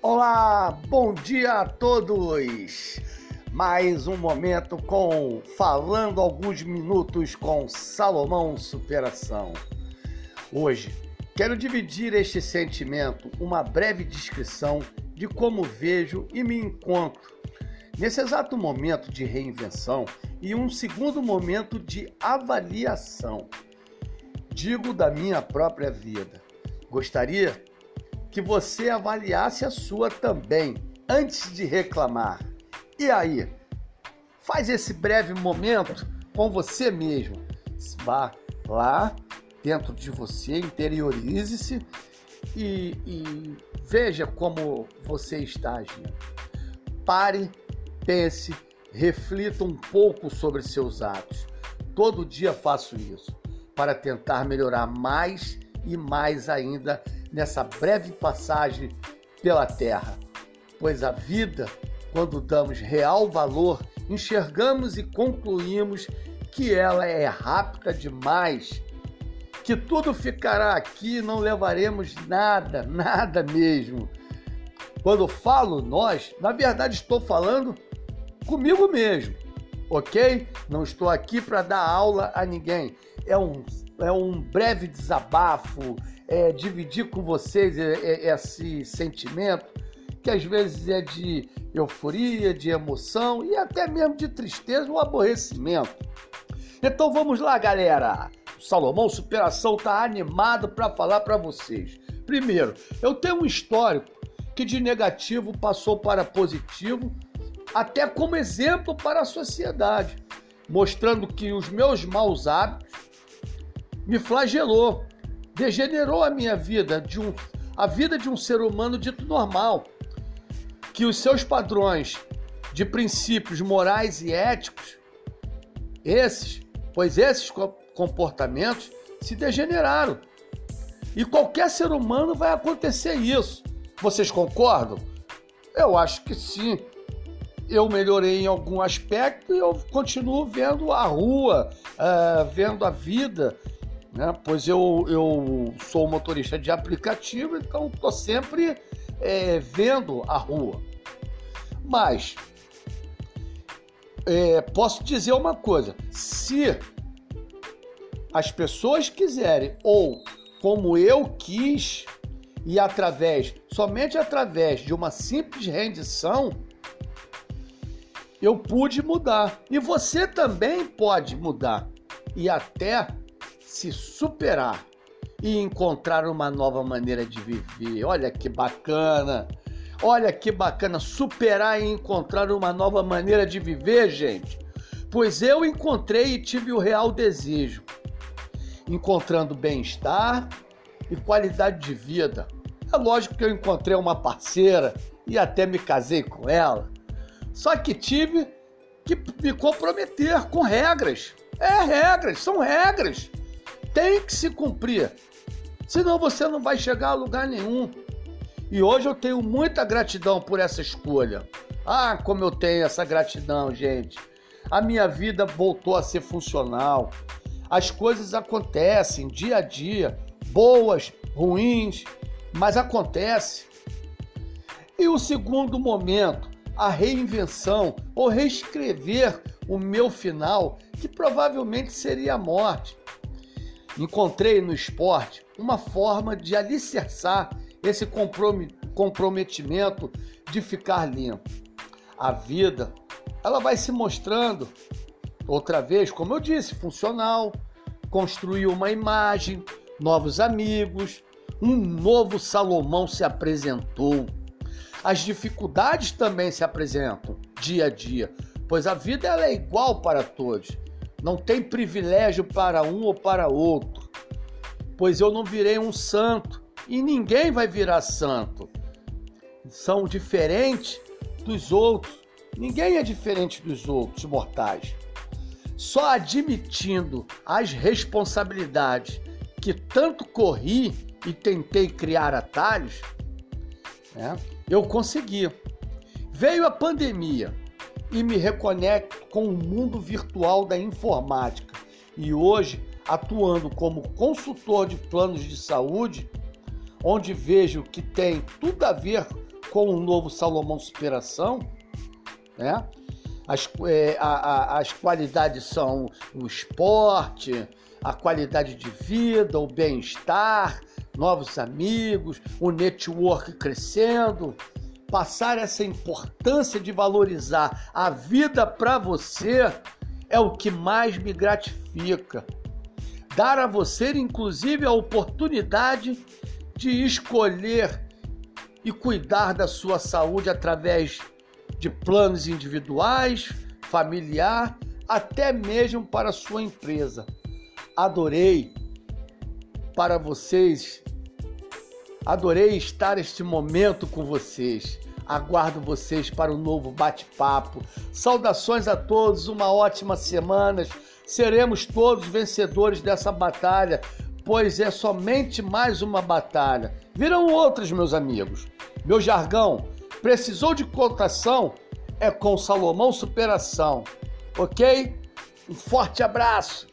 Olá, bom dia a todos! Mais um momento com Falando Alguns Minutos com Salomão Superação. Hoje quero dividir este sentimento, uma breve descrição de como vejo e me encontro nesse exato momento de reinvenção e um segundo momento de avaliação. Digo da minha própria vida. Gostaria que você avaliasse a sua também antes de reclamar. E aí? Faz esse breve momento com você mesmo. Vá lá dentro de você, interiorize-se e, e veja como você está agindo. Pare, pense, reflita um pouco sobre seus atos. Todo dia faço isso para tentar melhorar mais e mais ainda nessa breve passagem pela Terra. Pois a vida, quando damos real valor, enxergamos e concluímos que ela é rápida demais, que tudo ficará aqui não levaremos nada, nada mesmo. Quando falo nós, na verdade estou falando comigo mesmo, ok? Não estou aqui para dar aula a ninguém. É um, é um breve desabafo, é, dividir com vocês é, é, esse sentimento que às vezes é de euforia, de emoção e até mesmo de tristeza ou aborrecimento. Então vamos lá, galera. O Salomão Superação está animado para falar para vocês. Primeiro, eu tenho um histórico que de negativo passou para positivo, até como exemplo para a sociedade, mostrando que os meus maus hábitos me flagelou, degenerou a minha vida, de um, a vida de um ser humano dito normal, que os seus padrões de princípios morais e éticos, esses, pois esses comportamentos se degeneraram. E qualquer ser humano vai acontecer isso. Vocês concordam? Eu acho que sim. Eu melhorei em algum aspecto e eu continuo vendo a rua, uh, vendo a vida né? Pois eu, eu sou motorista de aplicativo, então estou sempre é, vendo a rua. Mas é, posso dizer uma coisa: se as pessoas quiserem, ou como eu quis, e através, somente através de uma simples rendição, eu pude mudar. E você também pode mudar. E até se superar e encontrar uma nova maneira de viver. Olha que bacana! Olha que bacana superar e encontrar uma nova maneira de viver, gente. Pois eu encontrei e tive o real desejo, encontrando bem-estar e qualidade de vida. É lógico que eu encontrei uma parceira e até me casei com ela. Só que tive que me comprometer com regras. É regras, são regras tem que se cumprir. Senão você não vai chegar a lugar nenhum. E hoje eu tenho muita gratidão por essa escolha. Ah, como eu tenho essa gratidão, gente. A minha vida voltou a ser funcional. As coisas acontecem dia a dia, boas, ruins, mas acontece. E o segundo momento, a reinvenção ou reescrever o meu final, que provavelmente seria a morte. Encontrei no esporte uma forma de alicerçar esse comprometimento de ficar limpo. A vida, ela vai se mostrando outra vez, como eu disse, funcional, construir uma imagem, novos amigos, um novo Salomão se apresentou. As dificuldades também se apresentam dia a dia, pois a vida ela é igual para todos. Não tem privilégio para um ou para outro, pois eu não virei um santo e ninguém vai virar santo. São diferentes dos outros. Ninguém é diferente dos outros mortais. Só admitindo as responsabilidades que tanto corri e tentei criar atalhos, né, eu consegui. Veio a pandemia, e me reconecto com o mundo virtual da informática. E hoje, atuando como consultor de planos de saúde, onde vejo que tem tudo a ver com o novo Salomão Superação, né? As, é, a, a, as qualidades são o esporte, a qualidade de vida, o bem-estar, novos amigos, o network crescendo. Passar essa importância de valorizar a vida para você é o que mais me gratifica. Dar a você, inclusive, a oportunidade de escolher e cuidar da sua saúde através de planos individuais, familiar, até mesmo para a sua empresa. Adorei para vocês, adorei estar este momento com vocês. Aguardo vocês para um novo bate-papo. Saudações a todos, uma ótima semana. Seremos todos vencedores dessa batalha, pois é somente mais uma batalha. Virão outras, meus amigos. Meu jargão, precisou de cotação? É com Salomão Superação. Ok? Um forte abraço!